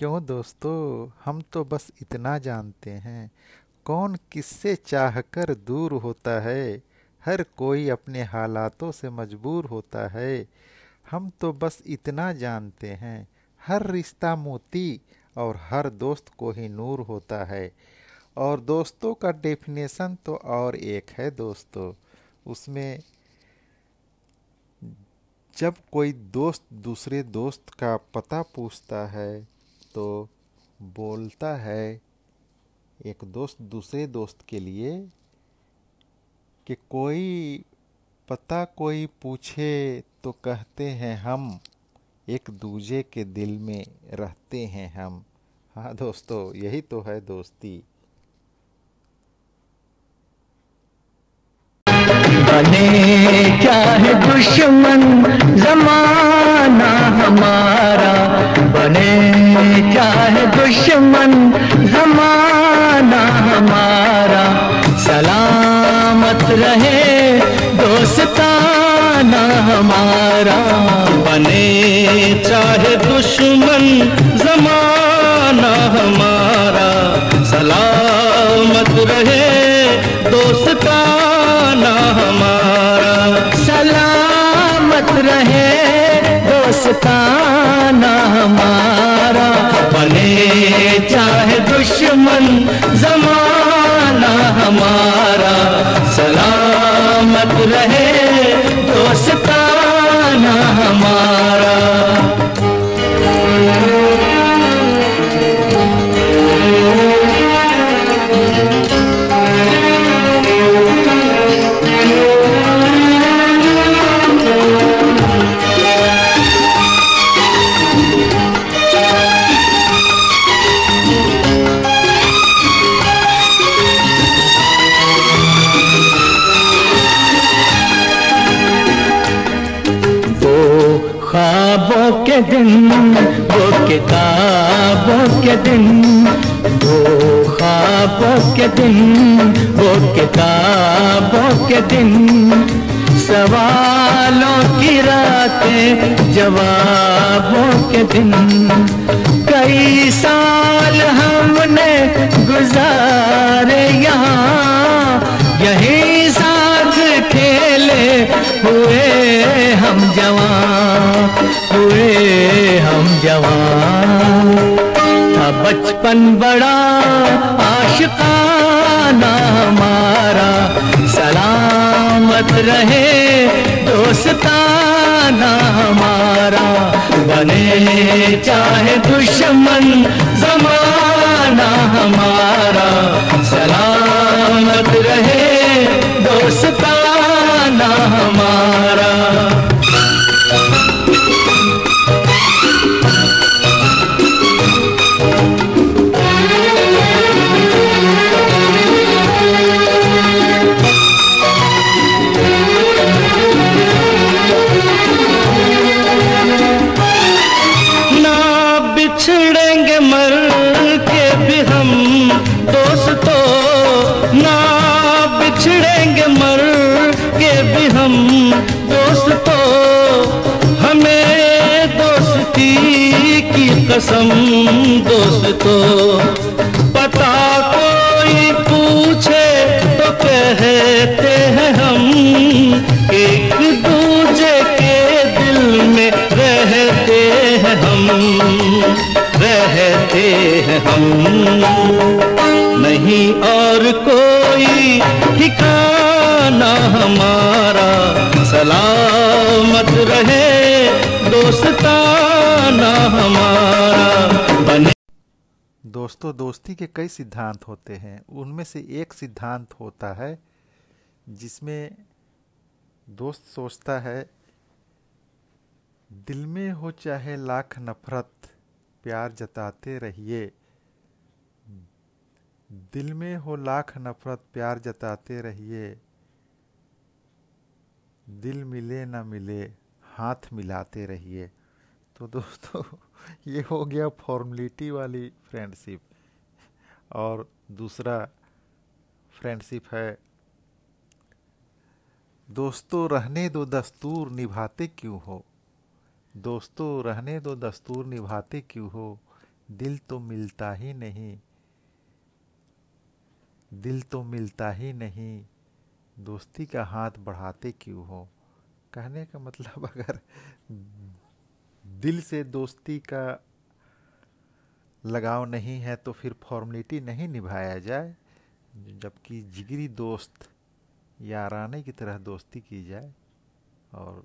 क्यों दोस्तों? हम तो बस इतना जानते हैं। कौन किससे चाहकर दूर होता है? हर कोई अपने हालातों से मजबूर होता है। हम तो बस इतना जानते हैं। हर रिश्ता मोती और हर दोस्त को ही नूर होता है। और दोस्तों का डेफिनेशन तो और एक है दोस्तों। उसमें जब कोई दोस्त दूसरे दोस्त का पता पूछता है तो बोलता है एक दोस्त दूसरे दोस्त के लिए कि कोई पता कोई पूछे तो कहते हैं हम, एक दूजे के दिल में रहते हैं हम। हाँ दोस्तों, यही तो है दोस्ती। बने चाहे दुश्मन जमाना दुश्मन जमाना हमारा। सलामत रहे दोस्ताना हमारा। बने चाहे दुश्मन जमाना हमारा। सलामत रहे दोस्ताना हमारा। सलामत रहे दोस्ताना हमारा। चाहे दुश्मन जमाना हमारा सलामत रहे दोस्ताना हमारा। किताबों के दिन वो ख्वाबों के दिन, वो किताबों के दिन। सवालों की रातें जवाबों के दिन। कई बचपन बड़ा, आशिकाना हमारा सलामत रहे, दोस्ताना हमारा बने चाहे दुश्मन, जमाना हमारा। सलामत रहे, दोस्ताना हमारा। तो कहते हैं हम, एक दूजे के दिल में रहते हैं हम, रहते हैं हम। नहीं और कोई ठिकाना हमारा, सलामत रहे दोस्ताना हमारा। बने दोस्तों, दोस्ती के कई सिद्धांत होते हैं। उनमें से एक सिद्धांत होता है जिसमें दोस्त सोचता है, दिल में हो चाहे लाख नफरत, प्यार जताते रहिए। दिल में हो लाख नफरत, प्यार जताते रहिए। दिल मिले ना मिले, हाथ मिलाते रहिए। तो दोस्तों, ये हो गया फॉर्मलिटी वाली फ्रेंडशिप। और दूसरा फ्रेंडशिप है दोस्तों, रहने दो दस्तूर, निभाते क्यों हो? दोस्तों, रहने दो दस्तूर, निभाते क्यों हो? दिल तो मिलता ही नहीं। दिल तो मिलता ही नहीं। दोस्ती का हाथ बढ़ाते क्यों हो? कहने का मतलब अगर दिल से दोस्ती का लगाव नहीं है तो फिर फॉर्मेलिटी नहीं निभाया जाए, जबकि जिगरी दोस्त याराने की तरह दोस्ती की जाए और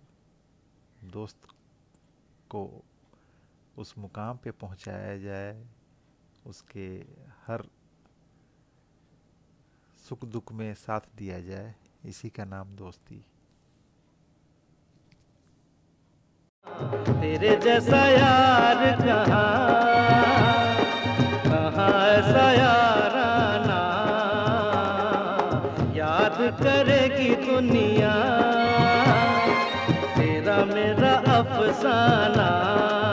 दोस्त को उस मुकाम पे पहुँचाया जाए, उसके हर सुख दुख में साथ दिया जाए, इसी का नाम दोस्ती। तेरे जैसा यार कहाँ कहाँ ऐसा याराना दुनिया तेरा मेरा अफसाना।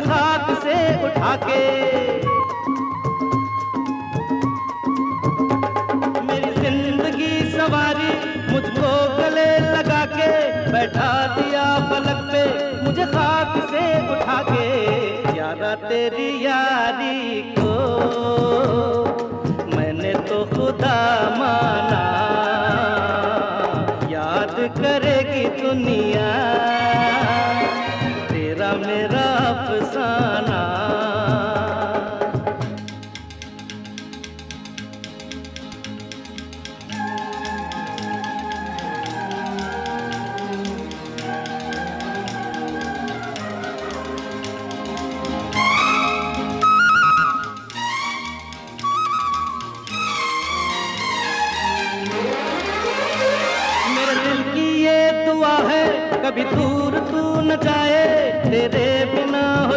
खाक से उठा के मेरी ज़िंदगी सवारी मुझको गले लगा के बैठा दिया पलक पे, मुझे खाक से उठा के यारा तेरी यारी को मैंने तो खुदा माना। याद करेगी दुनिया।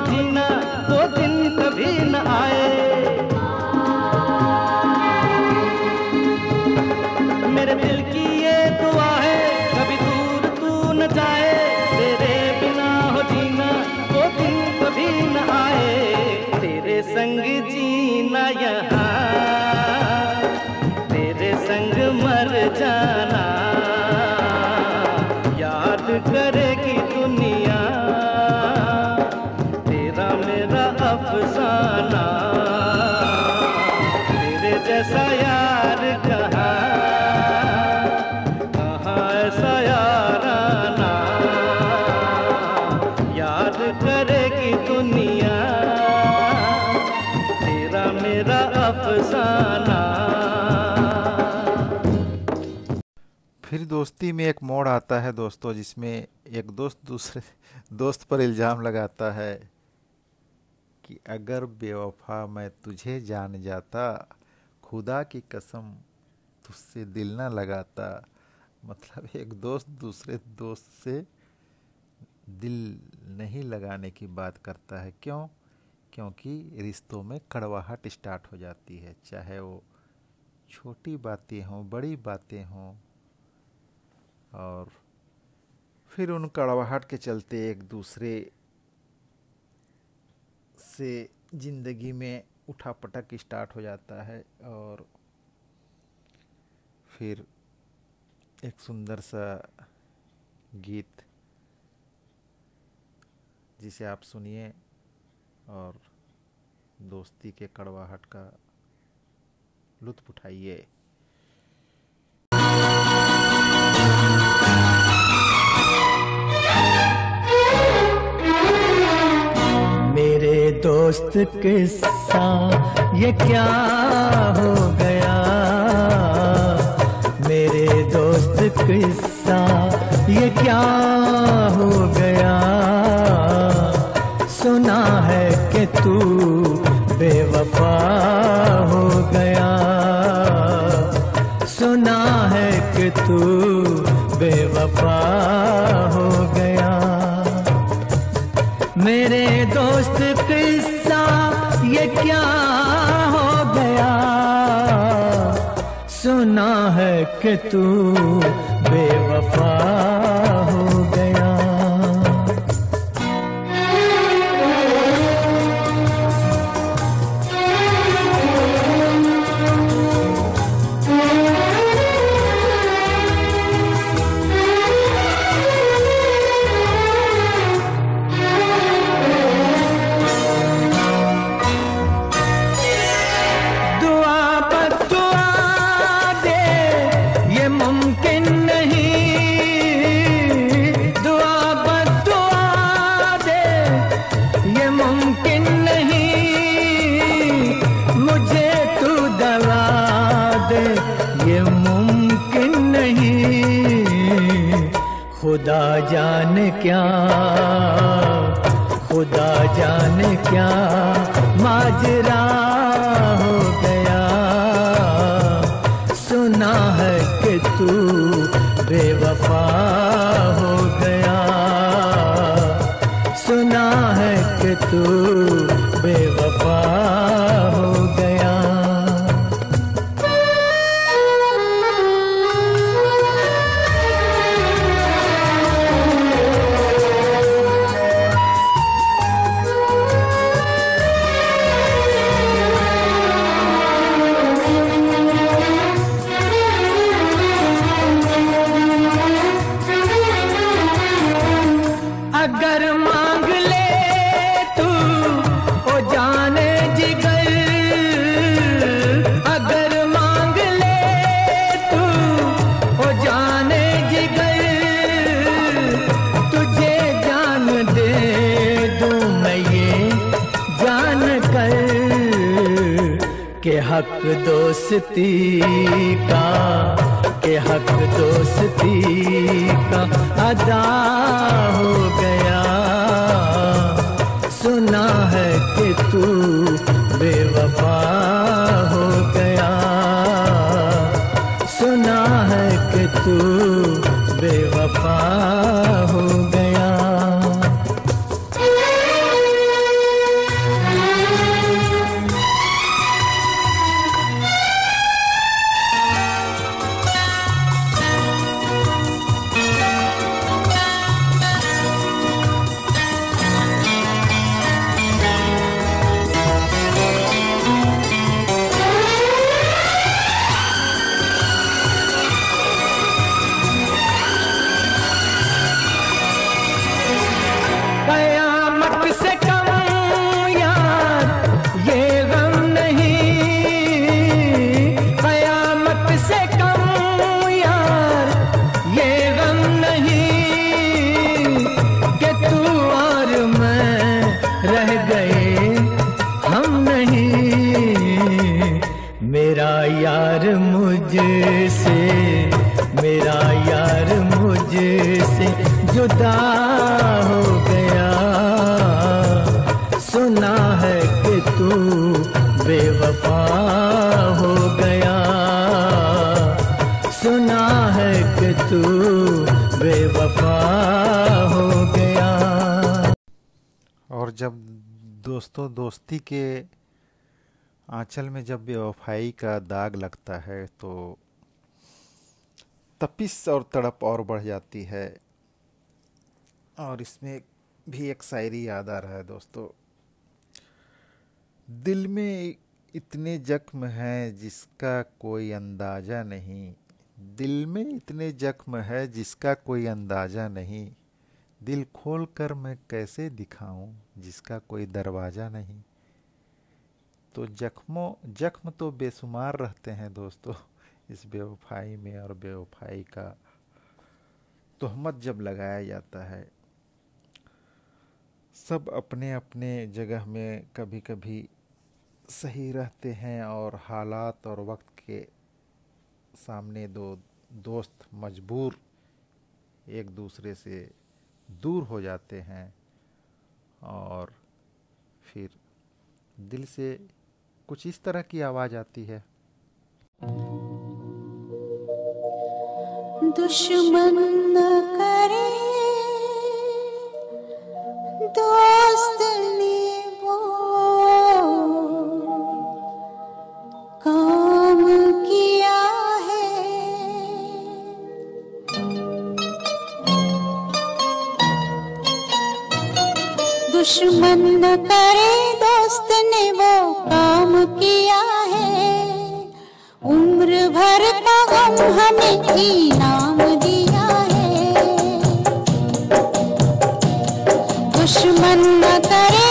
बिना ना वो दिन कभी न आए। दोस्ती में एक मोड़ आता है दोस्तों, जिसमें एक दोस्त दूसरे दोस्त पर इल्ज़ाम लगाता है कि अगर बेवफा मैं तुझे जान जाता, खुदा की कसम तुझसे दिल ना लगाता। मतलब एक दोस्त दूसरे दोस्त से दिल नहीं लगाने की बात करता है। क्यों? क्योंकि रिश्तों में कड़वाहट स्टार्ट हो जाती है। चाहे वो छोटी बातें हों, बड़ी बातें हों और फिर उन कड़वाहट के चलते एक दूसरे से ज़िंदगी में उठा पटक स्टार्ट हो जाता है और फिर एक सुंदर सा गीत जिसे आप सुनिए और दोस्ती के कड़वाहट का लुत्फ उठाइए। दोस्त किस्सा ये क्या हो गया? मेरे दोस्त किस्सा ये क्या हो गया? सुना है कि तू तू सुना है कि तू बेवफा हो गया। सुना है कि तू दोस्तों दोस्ती के आंचल में जब बेवफाई का दाग लगता है तो तपिस और तड़प और बढ़ जाती है। और इसमें भी एक शायरी याद आ रहा है दोस्तों। दिल में इतने जख्म हैं जिसका कोई अंदाज़ा नहीं। दिल में इतने जख्म है जिसका कोई अंदाज़ा नहीं। दिल खोल कर मैं कैसे दिखाऊँ जिसका कोई दरवाज़ा नहीं? तो जख्मों, जख्म तो बेशुमार रहते हैं दोस्तों, इस बेवफाई में और बेवफाई का तोहमत जब लगाया जाता है, सब अपने अपने जगह में कभी कभी सही रहते हैं और हालात और वक्त के सामने दो, दोस्त मजबूर एक दूसरे से दूर हो जाते हैं और फिर दिल से कुछ इस तरह की आवाज़ आती है। दुश्मन न करे, दोस्त दुश्मन न करे दोस्त ने वो काम किया है। उम्र भर का गम हमें इनाम दिया है। दुश्मन न करे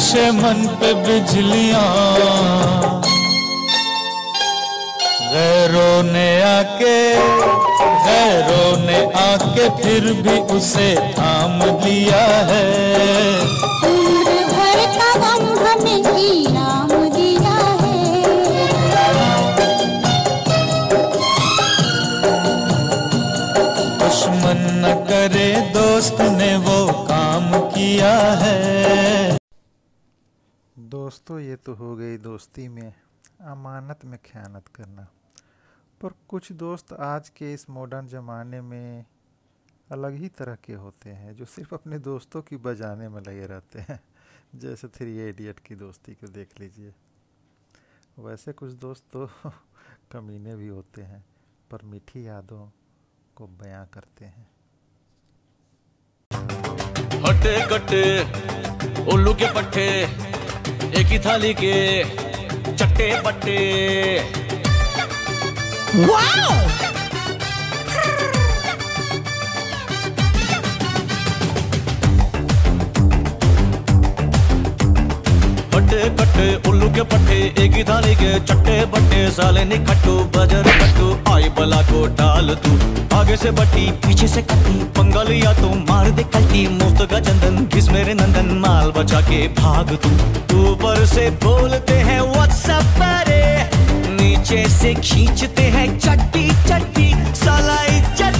नशे मन पे बिजलियाँ। गैरों ने आके गैरों ने आके फिर भी उसे थाम दिया है। उम्र भर का गम हमें इनाम दिया है। दुश्मन न करे दोस्त ने वो काम किया है। दोस्तों ये तो हो गई दोस्ती में अमानत में ख़यानत करना। पर कुछ दोस्त आज के इस मॉडर्न ज़माने में अलग ही तरह के होते हैं, जो सिर्फ़ अपने दोस्तों की बजाने में लगे रहते हैं। जैसे थ्री एडियट की दोस्ती को देख लीजिए। वैसे कुछ दोस्त तो कमीने भी होते हैं, पर मीठी यादों को बयां करते हैं। हट्टे कटे उल्लू के पट्टे एक ही थाली के चट्टे पट्टे। कट्टे कट्टे, उल्लू के पट्टे, एक ही थाली के चट्टे बट्टे, साले निकट्टू बजर कट्टू आई बला को डाल तू। आगे से बट्टी पीछे से कट्टी पंगालिया तो मार दे कल्टी, मुफ़्त का चंदन, घिस मेरे नंदन, माल बचा के भाग तू। ऊपर से बोलते हैं व्हाट्सएप परे नीचे से खींचते हैं, चट्टी चट्टी साला इज़्ज़त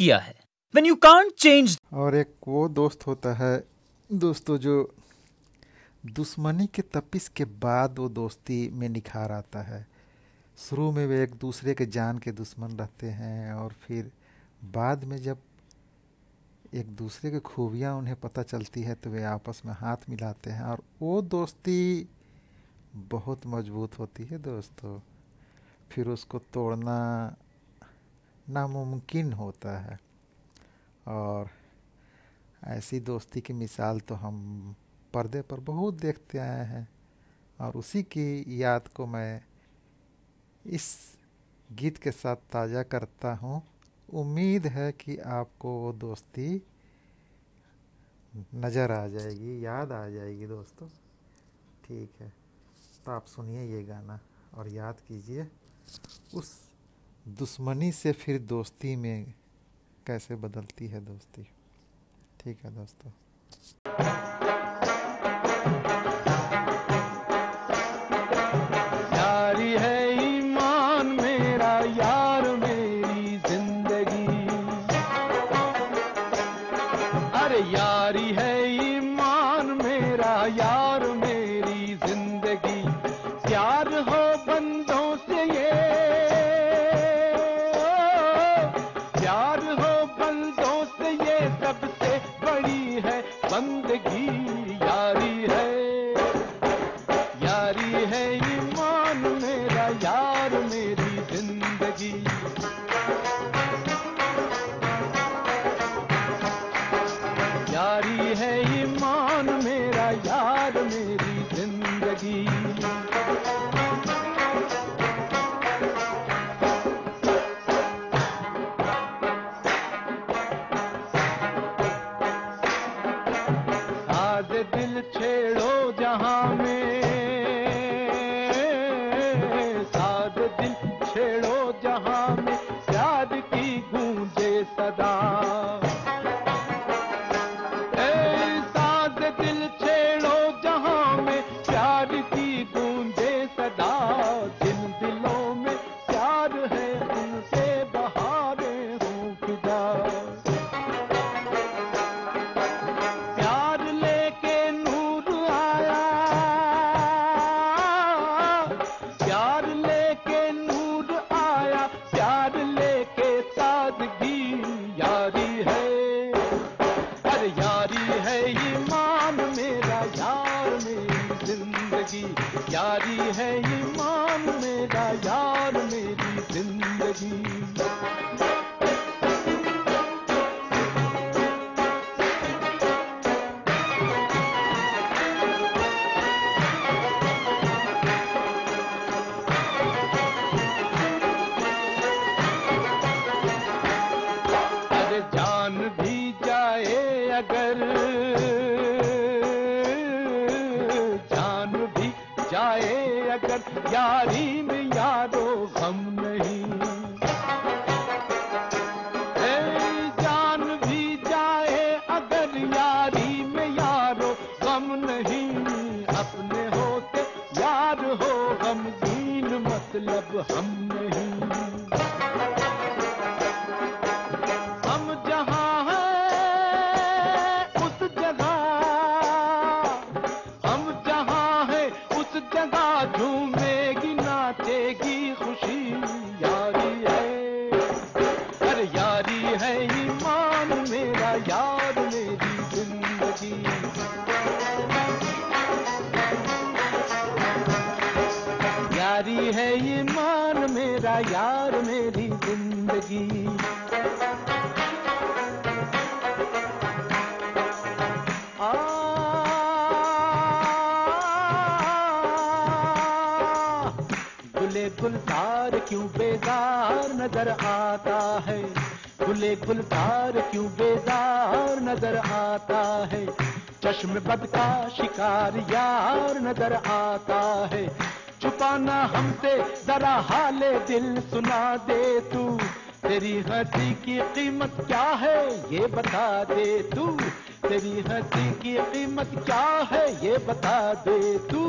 किया है। When you can't change और एक वो दोस्त होता है, दोस्तों जो दुश्मनी के तपिस के बाद वो दोस्ती में निखार आता है। शुरू में वे एक दूसरे के जान के दुश्मन रहते हैं और फिर बाद में जब एक दूसरे की खूबियाँ उन्हें पता चलती है तो वे आपस में हाथ मिलाते हैं और वो दोस्ती बहुत मज़बूत होती है दोस्तों। फिर उसको तोड़ना नामुमकिन होता है। और ऐसी दोस्ती की मिसाल तो हम पर्दे पर बहुत देखते आए हैं। और उसी की याद को मैं इस गीत के साथ ताज़ा करता हूँ। उम्मीद है कि आपको वो दोस्ती नज़र आ जाएगी, याद आ जाएगी दोस्तों। ठीक है तो आप सुनिए ये गाना और याद कीजिए उस दुश्मनी से फिर दोस्ती में कैसे बदलती है दोस्ती? ठीक है दोस्तों। ज़िंदगी आ गुले गुलजार क्यों बेजार नज़र आता है? गुले गुलजार क्यों बेजार नज़र आता है? चश्म बद का शिकार यार नज़र आता है। छुपाना हमसे जरा हाले दिल सुना दे तू। तेरी हँसी की कीमत क्या है, ये बता दे तू। तेरी हँसी की कीमत क्या है, ये बता दे तू।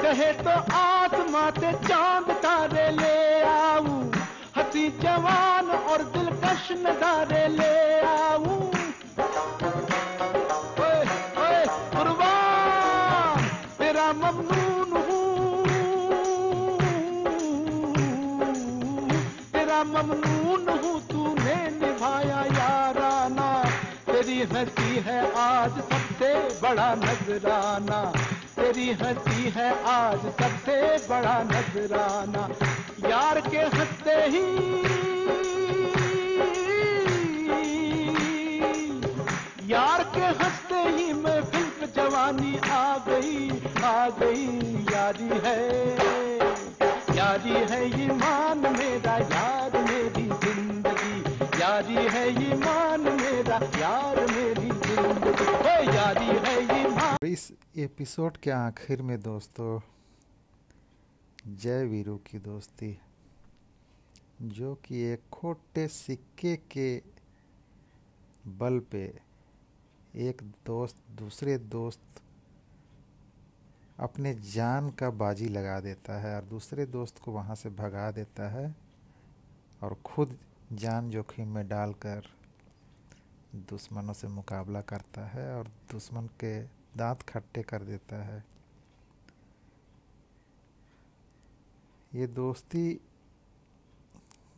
कहे तो आसमां से चाँद तारे ले आऊँ, हँसी जवान और दिलकश नजारे ले हँसी है आज सबसे बड़ा नजराना। तेरी हँसी है आज सबसे बड़ा नजराना। यार के हँसते ही यार के हँसते ही मैं फ़िल्म जवानी आ गई आ गई। यारी है यारी है ईमान मेरा, यार मेरी ज़िंदगी। यारी है ईमान मेरा, यार मेरी इस एपिसोड के आखिर में दोस्तों, जय वीरू की दोस्ती, जो कि एक खोटे सिक्के के बल पे एक दोस्त, दूसरे दोस्त अपने जान का बाजी लगा देता है और दूसरे दोस्त को वहाँ से भगा देता है और खुद जान जोखिम में डालकर दुश्मनों से मुकाबला करता है और दुश्मन के दांत खट्टे कर देता है। ये दोस्ती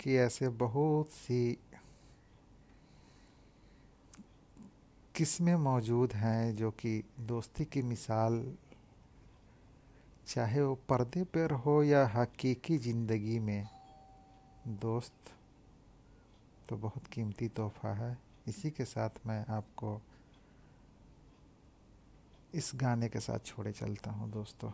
की ऐसे बहुत सी किस्में मौजूद हैं जो कि दोस्ती की मिसाल, चाहे वो पर्दे पर हो या हकीकी ज़िंदगी में, दोस्त तो बहुत कीमती तोहफा है। इसी के साथ मैं आपको इस गाने के साथ छोड़े चलता हूँ दोस्तों।